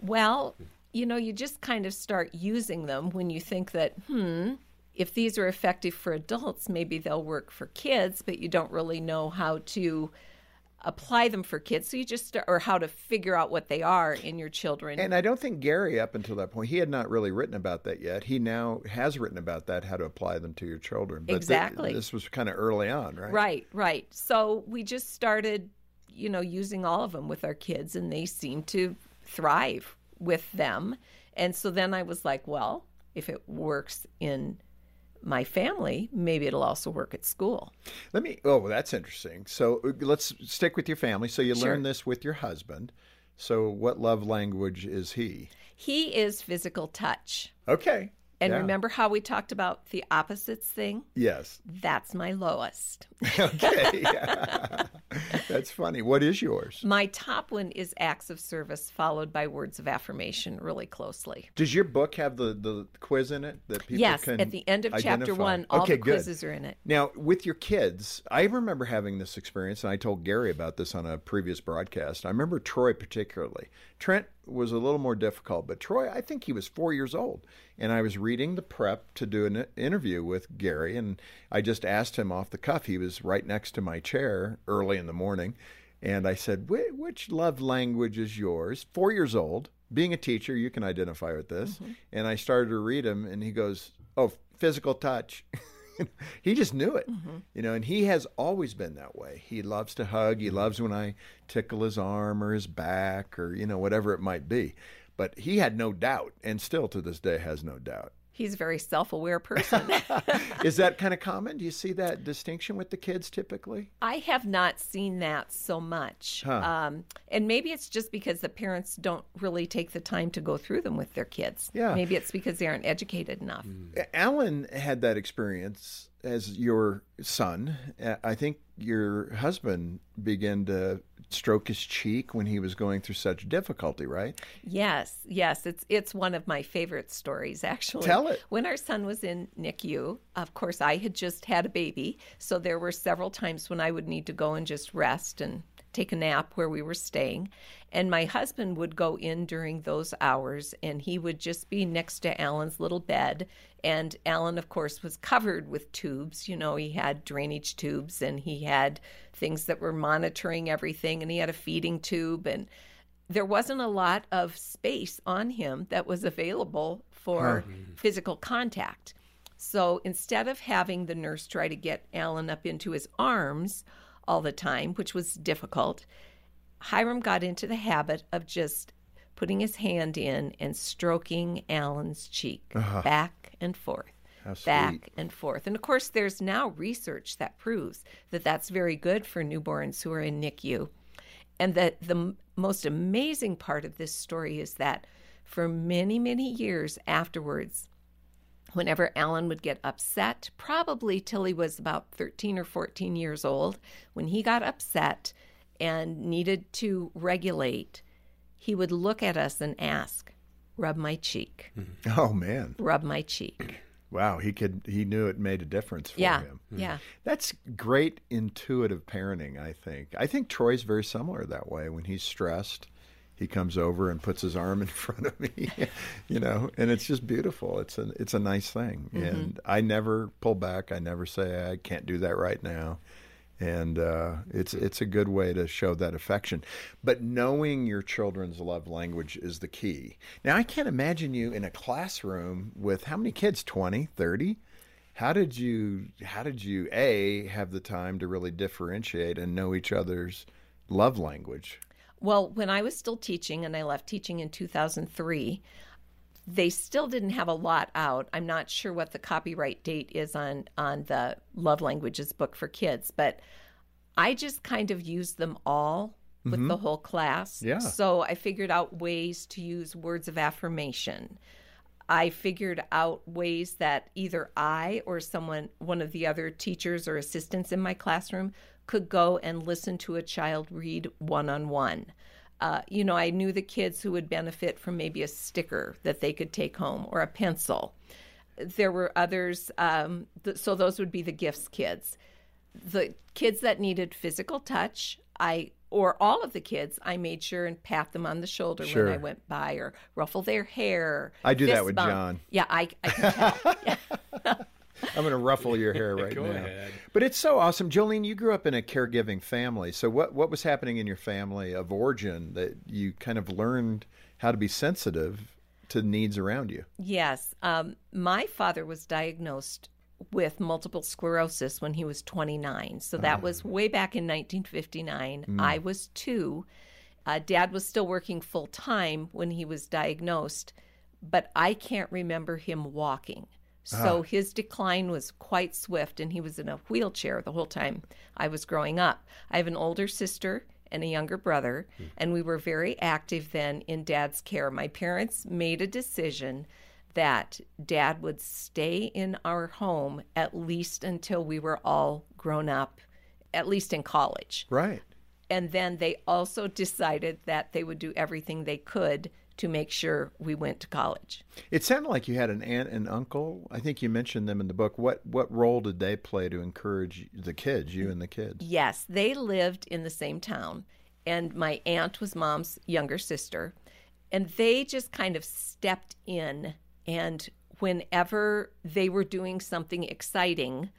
Speaker 11: Well, you know, you just kind of start using them when you think that, hmm, if these are effective for adults, maybe they'll work for kids, but you don't really know how to apply them for kids. So you just start, or how to figure out what they are in your children.
Speaker 2: And I don't think Gary, up until that point, he had not really written about that yet. He now has written about that, how to apply them to your children.
Speaker 11: But exactly.
Speaker 2: Th- this was kind of early on, right?
Speaker 11: Right, right. So we just started, you know, using all of them with our kids, and they seem to thrive with them. And so then I was like, well, if it works in my family, maybe it'll also work at school.
Speaker 2: Let me, oh, that's interesting. So uh, let's stick with your family. So you sure. learned this with your husband. So what love language is he?
Speaker 11: He is physical touch.
Speaker 2: Okay.
Speaker 11: And yeah. remember how we talked about the opposites thing?
Speaker 2: Yes.
Speaker 11: That's my lowest.
Speaker 2: okay. That's funny. What is yours?
Speaker 11: My top one is acts of service, followed by words of affirmation, really closely.
Speaker 2: Does your book have the, the quiz in it that people
Speaker 11: yes,
Speaker 2: can
Speaker 11: at the end of identify? chapter one, all
Speaker 2: okay,
Speaker 11: the quizzes good. are in it.
Speaker 2: Now, with your kids, I remember having this experience, and I told Gary about this on a previous broadcast. I remember Troy particularly. Trent was a little more difficult, but Troy, I think he was four years old. And I was reading the prep to do an interview with Gary, and I just asked him off the cuff. He was right next to my chair early in the morning. And I said, Which love language is yours? Four years old. Being a teacher, you can identify with this. Mm-hmm. And I started to read him, and he goes, Oh, physical touch. he just knew it, mm-hmm. you know, and he has always been that way. He loves to hug. He loves when I tickle his arm or his back or, you know, whatever it might be. But he had no doubt, and still to this day has no doubt
Speaker 11: he's a very self-aware person.
Speaker 2: Is that kind of common? Do you see that distinction with the kids typically?
Speaker 11: I have not seen that so much, huh. um, and maybe it's just because the parents don't really take the time to go through them with their kids. Yeah, maybe it's because they aren't educated enough.
Speaker 2: Mm. Alan had that experience as your son. I think your husband began to stroke his cheek when he was going through such difficulty, right?
Speaker 11: Yes, yes. It's it's one of my favorite stories actually.
Speaker 2: Tell it.
Speaker 11: When our son was in NICU, of course I had just had a baby, so there were several times when I would need to go and just rest and take a nap where we were staying. And my husband would go in during those hours and he would just be next to Alan's little bed. And Alan, of course, was covered with tubes. You know, he had drainage tubes and he had things that were monitoring everything and he had a feeding tube. And there wasn't a lot of space on him that was available for physical contact. So instead of having the nurse try to get Alan up into his arms all the time, which was difficult, Hiram got into the habit of just putting his hand in and stroking Alan's cheek
Speaker 2: Uh-huh.
Speaker 11: back and forth. Back and forth. And of course, there's now research that proves that that's very good for newborns who are in NICU. And that the m- most amazing part of this story is that for many, many years afterwards, whenever Alan would get upset, probably till he was about 13 or 14 years old, when he got upset and needed to regulate, he would look at us and ask, Rub my cheek, mm-hmm.
Speaker 2: Oh man.
Speaker 11: rub my cheek.
Speaker 2: Wow, he could he knew it made a difference for
Speaker 11: Yeah,
Speaker 2: him.
Speaker 11: yeah. Mm-hmm.
Speaker 2: That's great intuitive parenting, I think. I think Troy's very similar that way. When he's stressed, he comes over and puts his arm in front of me, you know, and it's just beautiful. It's a it's a nice thing.
Speaker 11: Mm-hmm.
Speaker 2: And I never pull back. I never say I can't do that right now. And uh, it's it's a good way to show that affection. But knowing your children's love language is the key. Now, I can't imagine you in a classroom with how many kids? 20, 30? How did you how did you a have the time to really differentiate and know each other's love language?
Speaker 11: Well, when I was still teaching and I left teaching in 2003, they still didn't have a lot out. I'm not sure what the copyright date is on on the Love Languages book for kids, but I just kind of used them all with mm-hmm. the whole class.
Speaker 2: Yeah.
Speaker 11: So I figured out ways to use words of affirmation. I figured out ways that either I or someone, one of the other teachers or assistants in my classroom, could go and listen to a child read one on one. You know, I knew the kids who would benefit from maybe a sticker that they could take home or a pencil. There were others, um, th- so those would be the gifts kids. The kids that needed physical touch, I or all of the kids, I made sure and pat them on the shoulder
Speaker 2: Sure.
Speaker 11: when I went by or ruffle their hair.
Speaker 2: I do that with
Speaker 11: bump.
Speaker 2: John.
Speaker 11: Yeah, I, I can tell.
Speaker 2: I'm going to ruffle your hair right
Speaker 3: Go
Speaker 2: now.
Speaker 3: ahead.
Speaker 2: But it's so awesome, Jolene. You grew up in a caregiving family. So what what was happening in your family of origin that you kind of learned how to be sensitive to needs around you?
Speaker 11: Yes. Um, my father was diagnosed with multiple sclerosis when he was 29. So that was way back in 1959. I was two. Uh, Dad was still working full time when he was diagnosed, but I can't remember him walking. Uh-huh. So his decline was quite swift, and he was in a wheelchair the whole time I was growing up. I have an older sister and a younger brother, hmm. and we were very active then in dad's care. My parents made a decision that dad would stay in our home at least until we were all grown up, at least in college.
Speaker 2: Right.
Speaker 11: And then they also decided that they would do everything they could to make sure we went to college.
Speaker 2: It sounded like you had an aunt and uncle. I think you mentioned them in the book. What what role did they play to encourage the kids, you and the kids?
Speaker 11: Yes, they lived in the same town, and my aunt was mom's younger sister, and they just kind of stepped in. And whenever they were doing something exciting,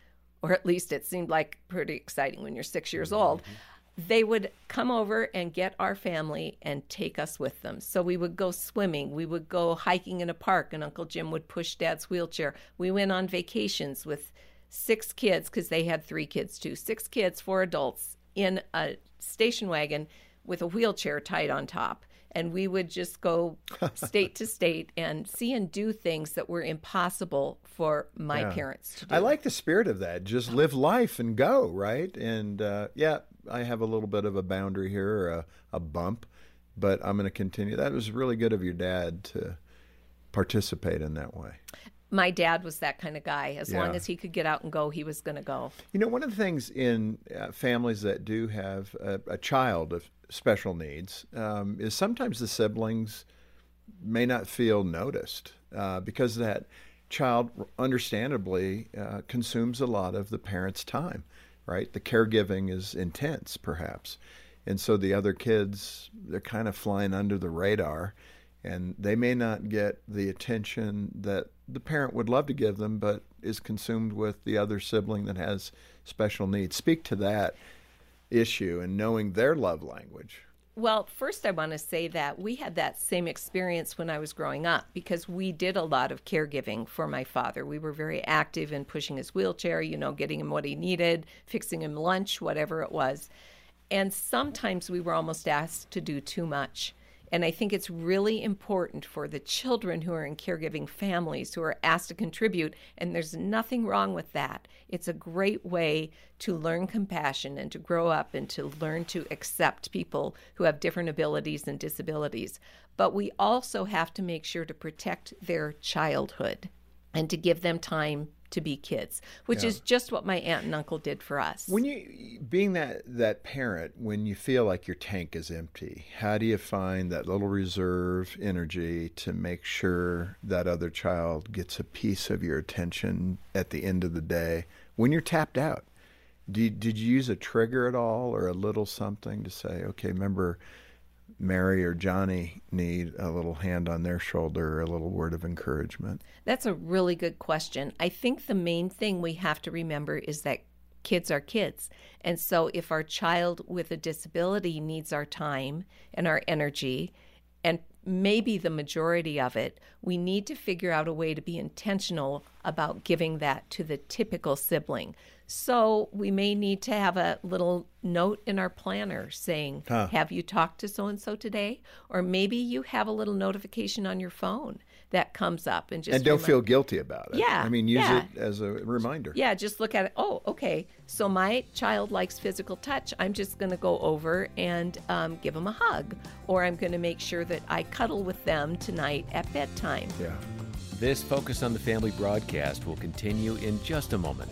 Speaker 11: or at least it seemed like pretty exciting when you're six years old, mm-hmm. They would come over and get our family and take us with them. So we would go swimming, we would go hiking in a park, and Uncle Jim would push Dad's wheelchair. We went on vacations with six kids because they had three kids too. Six kids, four adults in a station wagon with a wheelchair tied on top. And we would just go state to state and see and do things that were impossible for my
Speaker 2: Yeah.
Speaker 11: parents to do.
Speaker 2: I like the spirit of that. Just live life and go, right? And uh, yeah, I have a little bit of a boundary here, or a, a bump, but I'm going to continue. That was really good of your dad to participate in that way.
Speaker 11: my dad was that kind of guy. As long as he could get out and go, he was going to go.
Speaker 2: You know, one of the things in uh, families that do have a, a child of special needs um, is sometimes the siblings may not feel noticed uh, because that child, understandably, uh, consumes a lot of the parent's time, right? The caregiving is intense, perhaps. And so the other kids, they're kind of flying under the radar and they may not get the attention that the parent would love to give them, but is consumed with the other sibling that has special needs. Speak to that issue and knowing their love language.
Speaker 11: Well, first, I want to say that we had that same experience when I was growing up because we did a lot of caregiving for my father. We were very active in pushing his wheelchair, you know, getting him what he needed, fixing him lunch, whatever it was. And sometimes we were almost asked to do too much. And I think it's really important for the children who are in caregiving families who are asked to contribute, and there's nothing wrong with that. It's a great way to learn compassion and to grow up and to learn to accept people who have different abilities and disabilities. But we also have to make sure to protect their childhood and to give them time to be kids, which
Speaker 2: Yeah.
Speaker 11: is just what my aunt and uncle did for us.
Speaker 2: When you being that that parent, when you feel like your tank is empty, how do you find that little reserve energy to make sure that other child gets a piece of your attention at the end of the day when you're tapped out? Did did you use a trigger at all or a little something to say, okay, remember Mary or Johnny need a little hand on their shoulder, a little word of encouragement?
Speaker 11: That's a really good question. I think the main thing we have to remember is that kids are kids. And so if our child with a disability needs our time and our energy, and maybe the majority of it, we need to figure out a way to be intentional about giving that to the typical sibling. So we may need to have a little note in our planner saying,
Speaker 2: Huh.
Speaker 11: Have you talked to so and so today? Or maybe you have a little notification on your phone that comes up and just
Speaker 2: and don't
Speaker 11: remi-
Speaker 2: feel guilty about it.
Speaker 11: Yeah,
Speaker 2: I mean, use
Speaker 11: yeah.
Speaker 2: it as a reminder.
Speaker 11: yeah, just look at it. Oh, okay. So my child likes physical touch. I'm just going to go over and um, give them a hug, or I'm going to make sure that I cuddle with them tonight at bedtime.
Speaker 2: Yeah.
Speaker 3: This Focus on the Family broadcast will continue in just a moment.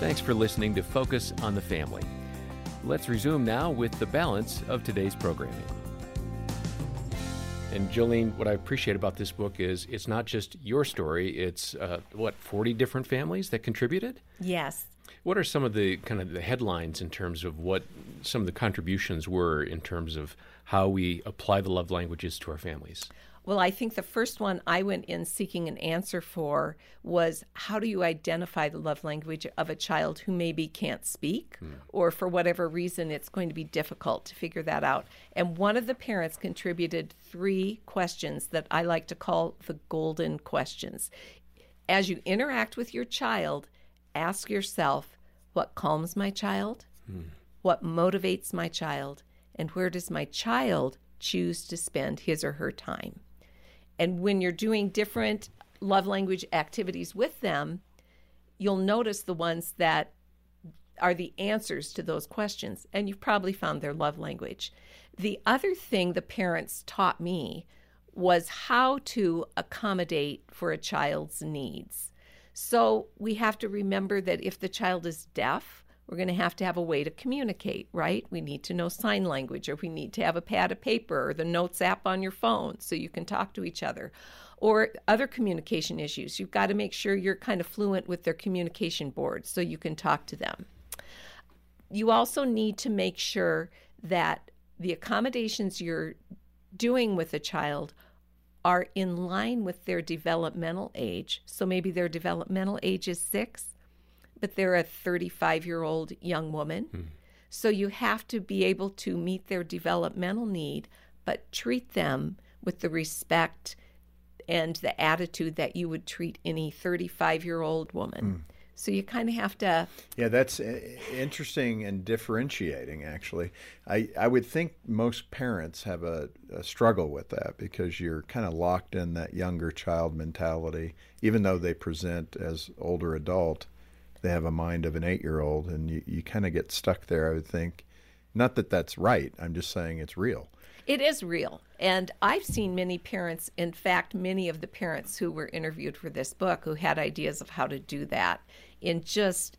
Speaker 3: Thanks for listening to Focus on the Family. Let's resume now with the balance of today's programming. And Jolene, what I appreciate about this book is it's not just your story, it's uh, what, 40 different families that contributed?
Speaker 11: Yes.
Speaker 3: What are some of the kind of the headlines in terms of what some of the contributions were in terms of how we apply the love languages to our families?
Speaker 11: Well, I think the first one I went in seeking an answer for was how do you identify the love language of a child who maybe can't speak hmm. or for whatever reason it's going to be difficult to figure that out. And one of the parents contributed three questions that I like to call the golden questions. As you interact with your child, ask yourself what calms my child? Hmm. What motivates my child? And where does my child choose to spend his or her time? And when you're doing different love language activities with them, you'll notice the ones that are the answers to those questions. And you've probably found their love language. The other thing the parents taught me was how to accommodate for a child's needs. So we have to remember that if the child is deaf, we're going to have to have a way to communicate, right? We need to know sign language, or we need to have a pad of paper or the notes app on your phone so you can talk to each other. Or other communication issues. You've got to make sure you're kind of fluent with their communication board so you can talk to them. You also need to make sure that the accommodations you're doing with a child are in line with their developmental age. So maybe their developmental age is six, but they're a 35 year old young woman. So you have to be able to meet their developmental need, but treat them with the respect and the attitude that you would treat any 35 year old woman. So you kind of have to
Speaker 2: Yeah, that's uh, interesting and differentiating, actually. I, I would think most parents have a, a struggle with that because you're kind of locked in that younger child mentality. Even though they present as older adult, they have a mind of an eight year old, and you, you kind of get stuck there, I would think. Not that that's right, I'm just saying it's real.
Speaker 11: It is real. And I've seen many parents, in fact, many of the parents who were interviewed for this book who had ideas of how to do that in just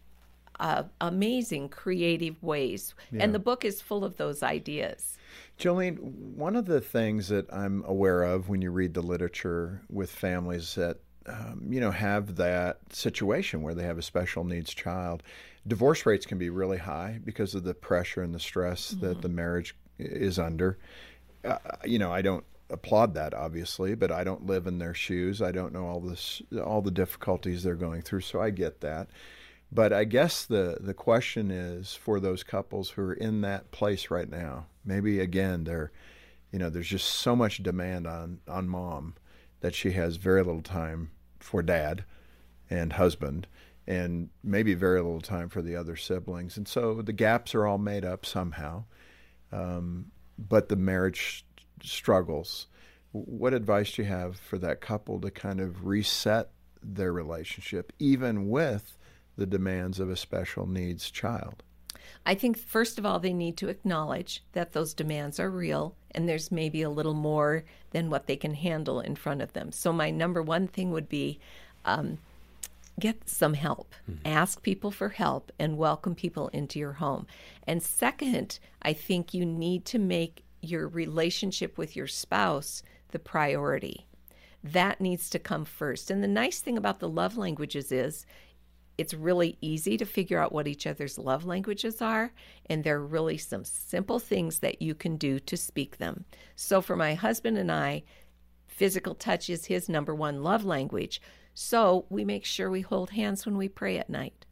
Speaker 11: uh, amazing creative ways.
Speaker 2: Yeah.
Speaker 11: And the book is full of those ideas.
Speaker 2: Jolene, one of the things that I'm aware of when you read the literature with families that um, you know have that situation where they have a special needs child, divorce rates can be really high because of the pressure and the stress mm-hmm. that the marriage is under. Uh, you know, I don't applaud that obviously, but I don't live in their shoes. I don't know all this all the difficulties they're going through, so I get that. But I guess the the question is for those couples who are in that place right now. Maybe again they're you know, there's just so much demand on on mom that she has very little time for dad and husband and maybe very little time for the other siblings. And so the gaps are all made up somehow. Um, but the marriage struggles. What advice do you have for that couple to kind of reset their relationship, even with the demands of a special needs child?
Speaker 11: I think, first of all, they need to acknowledge that those demands are real and there's maybe a little more than what they can handle in front of them. So, my number one thing would be um, get some help. Mm-hmm. Ask people for help and welcome people into your home. And second, I think you need to make your relationship with your spouse the priority. That needs to come first. And the nice thing about the love languages is it's really easy to figure out what each other's love languages are, and there are really some simple things that you can do to speak them. So, for my husband and I, physical touch is his number one love language. So, we make sure we hold hands when we pray at night.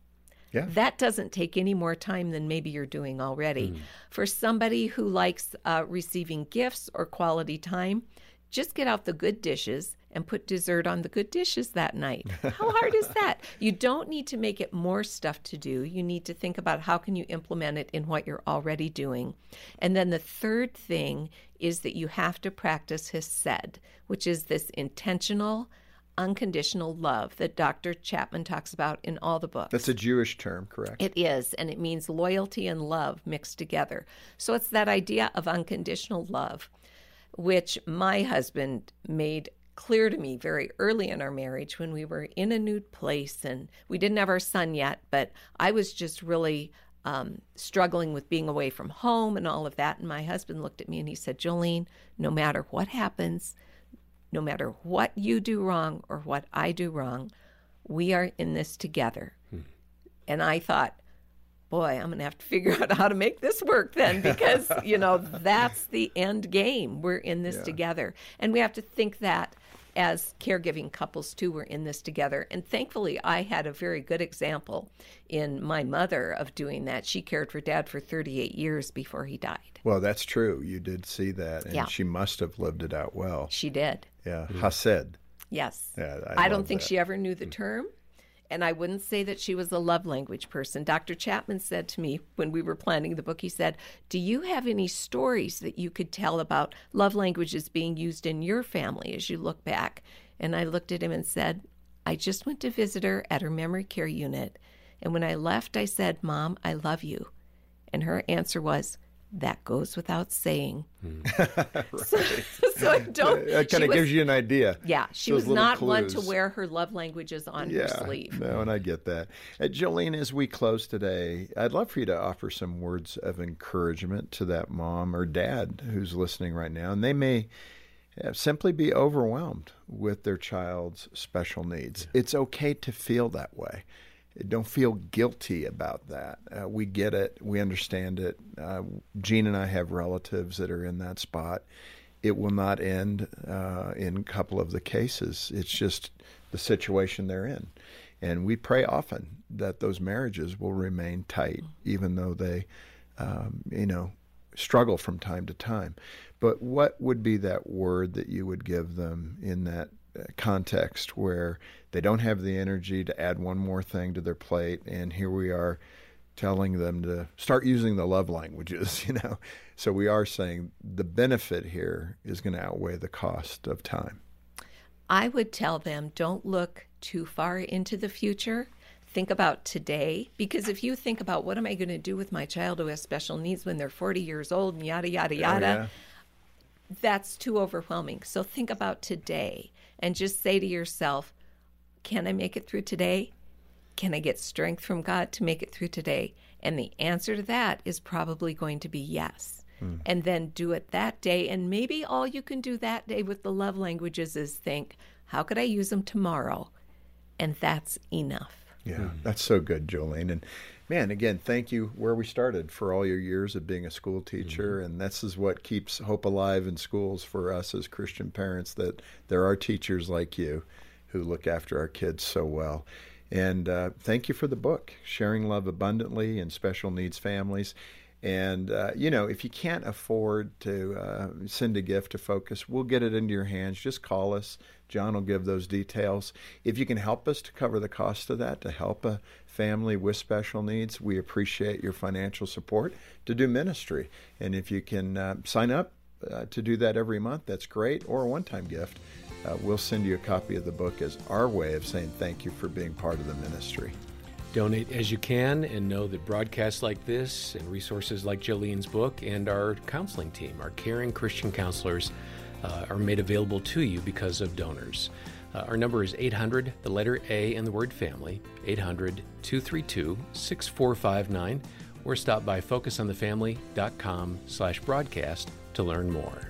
Speaker 2: Yeah.
Speaker 11: That doesn't take any more time than maybe you're doing already. Mm. For somebody who likes uh, receiving gifts or quality time, just get out the good dishes and put dessert on the good dishes that night. How hard is that? You don't need to make it more stuff to do. You need to think about how can you implement it in what you're already doing. And then the third thing is that you have to practice hesed, which is this intentional unconditional love that Dr. Chapman talks about in all the books.
Speaker 2: That's a Jewish term, correct?
Speaker 11: It is, and it means loyalty and love mixed together. So it's that idea of unconditional love, which my husband made clear to me very early in our marriage when we were in a new place and we didn't have our son yet, but I was just really um, struggling with being away from home and all of that. And my husband looked at me and he said, Jolene, no matter what happens, no matter what you do wrong or what I do wrong, we are in this together. Hmm. And I thought, boy, I'm going to have to figure out how to make this work then because, you know, that's the end game. We're in this yeah. together. And we have to think that as caregiving couples too we're in this together. And thankfully i had a very good example in my mother of doing that. She cared for dad for 38 years before he died.
Speaker 2: Well that's true. You did see that and yeah. she must have lived it out well.
Speaker 11: She did.
Speaker 2: Yeah. Mm-hmm. hesed.
Speaker 11: Yes.
Speaker 2: Yeah,
Speaker 11: I, I don't think that. she ever knew the mm. term and I wouldn't say that she was a love language person. Dr. Chapman said to me when we were planning the book, he said, Do you have any stories that you could tell about love languages being used in your family as you look back? And I looked at him and said, I just went to visit her at her memory care unit. And when I left, I said, Mom, I love you. And her answer was, that goes without saying.
Speaker 2: right. so,
Speaker 11: so, I don't.
Speaker 2: That kind of gives you an idea.
Speaker 11: Yeah, she was not clues. one to wear her love languages on
Speaker 2: yeah,
Speaker 11: her sleeve.
Speaker 2: No, and I get that. Uh, Jolene, as we close today, I'd love for you to offer some words of encouragement to that mom or dad who's listening right now, and they may uh, simply be overwhelmed with their child's special needs. Yeah. It's okay to feel that way don't feel guilty about that. Uh, we get it. We understand it. Uh, Jean and I have relatives that are in that spot. It will not end uh, in a couple of the cases. It's just the situation they're in. And we pray often that those marriages will remain tight, even though they, um, you know, struggle from time to time. But what would be that word that you would give them in that context where they don't have the energy to add one more thing to their plate and here we are telling them to start using the love languages you know? So we are saying the benefit here is going to outweigh the cost of time.
Speaker 11: I would tell them don't look too far into the future. Think about today because if you think about what am i going to do with my child who has special needs when they're 40 years old and yada yada oh, yada oh, yeah. that's too overwhelming. So think about today and just say to yourself, can I make it through today? Can I get strength from God to make it through today? And the answer to that is probably going to be yes. Hmm. And then do it that day. And maybe all you can do that day with the love languages is think, how could I use them tomorrow? And that's enough.
Speaker 2: Yeah, that's so good, Jolene. And man, again, thank you where we started for all your years of being a school teacher. Mm-hmm. And this is what keeps hope alive in schools for us as Christian parents that there are teachers like you who look after our kids so well. And uh, thank you for the book, Sharing Love Abundantly in Special Needs Families. And, uh, you know, if you can't afford to uh, send a gift to Focus, we'll get it into your hands. Just call us. John will give those details. If you can help us to cover the cost of that, to help a family with special needs, we appreciate your financial support to do ministry. And if you can uh, sign up uh, to do that every month, that's great, or a one time gift. Uh, we'll send you a copy of the book as our way of saying thank you for being part of the ministry.
Speaker 3: Donate as you can and know that broadcasts like this and resources like Jolene's book and our counseling team, our caring Christian counselors, uh, are made available to you because of donors. Uh, our number is 800, the letter A and the word family, 800 232 6459, or stop by focusonthefamily.com slash broadcast to learn more.